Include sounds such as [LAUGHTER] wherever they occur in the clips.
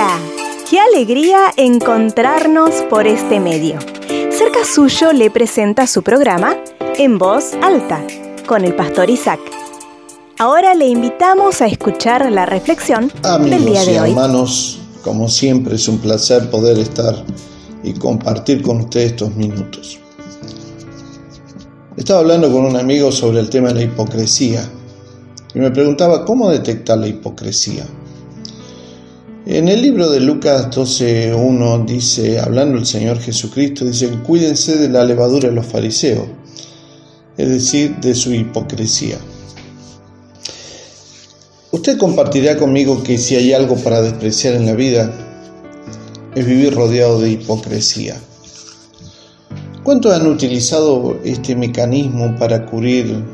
Hola, qué alegría encontrarnos por este medio. Cerca suyo le presenta su programa En Voz Alta con el pastor Isaac. Ahora le invitamos a escuchar la reflexión del día de y hoy. Hermanos, como siempre es un placer poder estar y compartir con ustedes estos minutos. Estaba hablando con un amigo sobre el tema de la hipocresía y me preguntaba cómo detectar la hipocresía. En el libro de Lucas 12.1 dice, hablando el Señor Jesucristo, dice, cuídense de la levadura de los fariseos, es decir, de su hipocresía. Usted compartirá conmigo que si hay algo para despreciar en la vida, es vivir rodeado de hipocresía. ¿Cuántos han utilizado este mecanismo para cubrir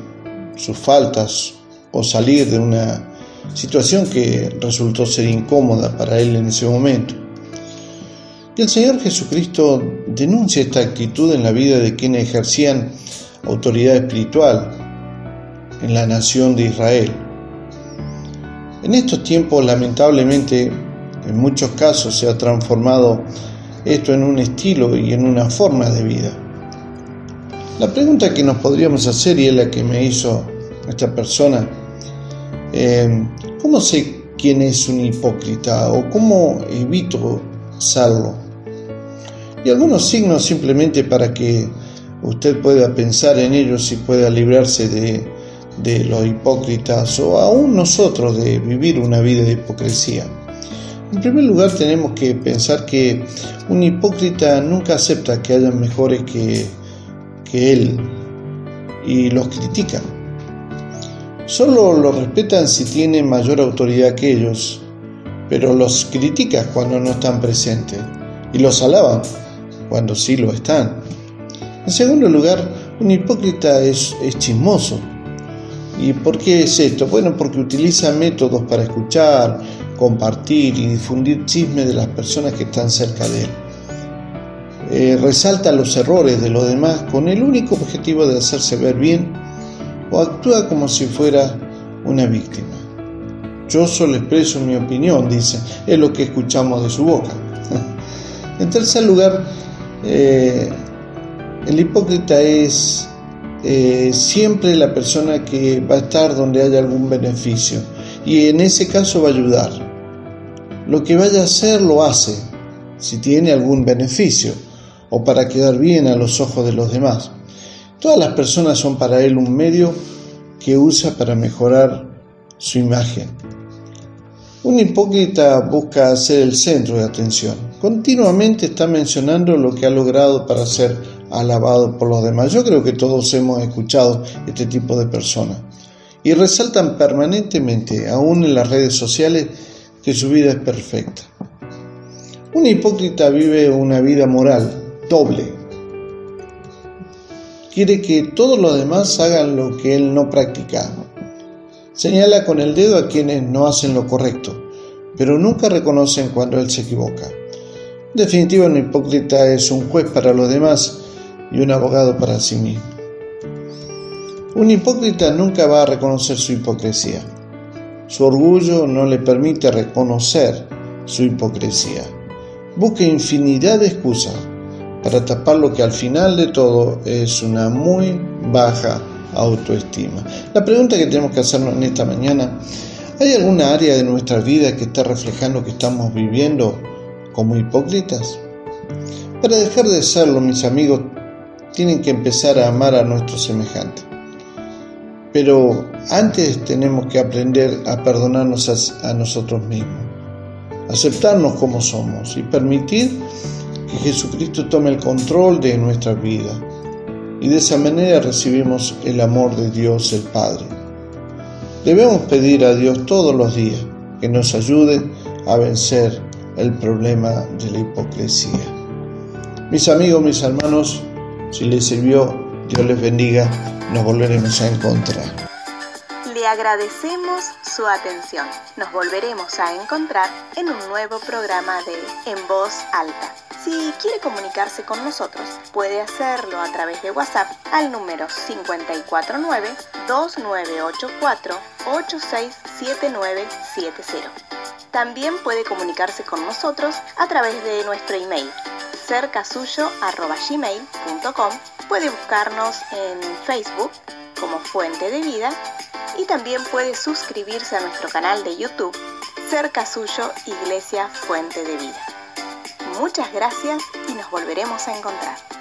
sus faltas o salir de una situación que resultó ser incómoda para él en ese momento. Y el Señor Jesucristo denuncia esta actitud en la vida de quienes ejercían autoridad espiritual en la nación de Israel. En estos tiempos, lamentablemente, en muchos casos se ha transformado esto en un estilo y en una forma de vida. La pregunta que nos podríamos hacer, y es la que me hizo esta persona, eh, ¿cómo sé quién es un hipócrita o cómo evito serlo? Y algunos signos simplemente para que usted pueda pensar en ellos y pueda librarse de, de los hipócritas o aún nosotros de vivir una vida de hipocresía. En primer lugar tenemos que pensar que un hipócrita nunca acepta que hayan mejores que, que él y los critican. Solo lo respetan si tienen mayor autoridad que ellos, pero los critican cuando no están presentes y los alaban cuando sí lo están. En segundo lugar, un hipócrita es, es chismoso. ¿Y por qué es esto? Bueno, porque utiliza métodos para escuchar, compartir y difundir chismes de las personas que están cerca de él. Eh, resalta los errores de los demás con el único objetivo de hacerse ver bien o actúa como si fuera una víctima. Yo solo expreso mi opinión, dice, es lo que escuchamos de su boca. [LAUGHS] en tercer lugar, eh, el hipócrita es eh, siempre la persona que va a estar donde haya algún beneficio y en ese caso va a ayudar. Lo que vaya a hacer lo hace si tiene algún beneficio o para quedar bien a los ojos de los demás. Todas las personas son para él un medio que usa para mejorar su imagen. Un hipócrita busca ser el centro de atención. Continuamente está mencionando lo que ha logrado para ser alabado por los demás. Yo creo que todos hemos escuchado este tipo de personas. Y resaltan permanentemente, aún en las redes sociales, que su vida es perfecta. Un hipócrita vive una vida moral doble, quiere que todos los demás hagan lo que él no practica. Señala con el dedo a quienes no hacen lo correcto, pero nunca reconocen cuando él se equivoca. En definitiva, un hipócrita es un juez para los demás y un abogado para sí mismo. Un hipócrita nunca va a reconocer su hipocresía. Su orgullo no le permite reconocer su hipocresía. Busca infinidad de excusas para tapar lo que al final de todo es una muy baja autoestima. La pregunta que tenemos que hacernos en esta mañana, ¿hay alguna área de nuestra vida que está reflejando que estamos viviendo como hipócritas? Para dejar de serlo, mis amigos, tienen que empezar a amar a nuestros semejantes. Pero antes tenemos que aprender a perdonarnos a, a nosotros mismos, aceptarnos como somos y permitir que Jesucristo tome el control de nuestra vida y de esa manera recibimos el amor de Dios el Padre. Debemos pedir a Dios todos los días que nos ayude a vencer el problema de la hipocresía. Mis amigos, mis hermanos, si les sirvió, Dios les bendiga, nos volveremos a encontrar. Le agradecemos su atención. Nos volveremos a encontrar en un nuevo programa de En Voz Alta. Si quiere comunicarse con nosotros, puede hacerlo a través de WhatsApp al número 549-2984-867970. También puede comunicarse con nosotros a través de nuestro email cercasuyo.gmail.com Puede buscarnos en Facebook como Fuente de Vida y también puede suscribirse a nuestro canal de YouTube Cerca Suyo Iglesia Fuente de Vida. Muchas gracias y nos volveremos a encontrar.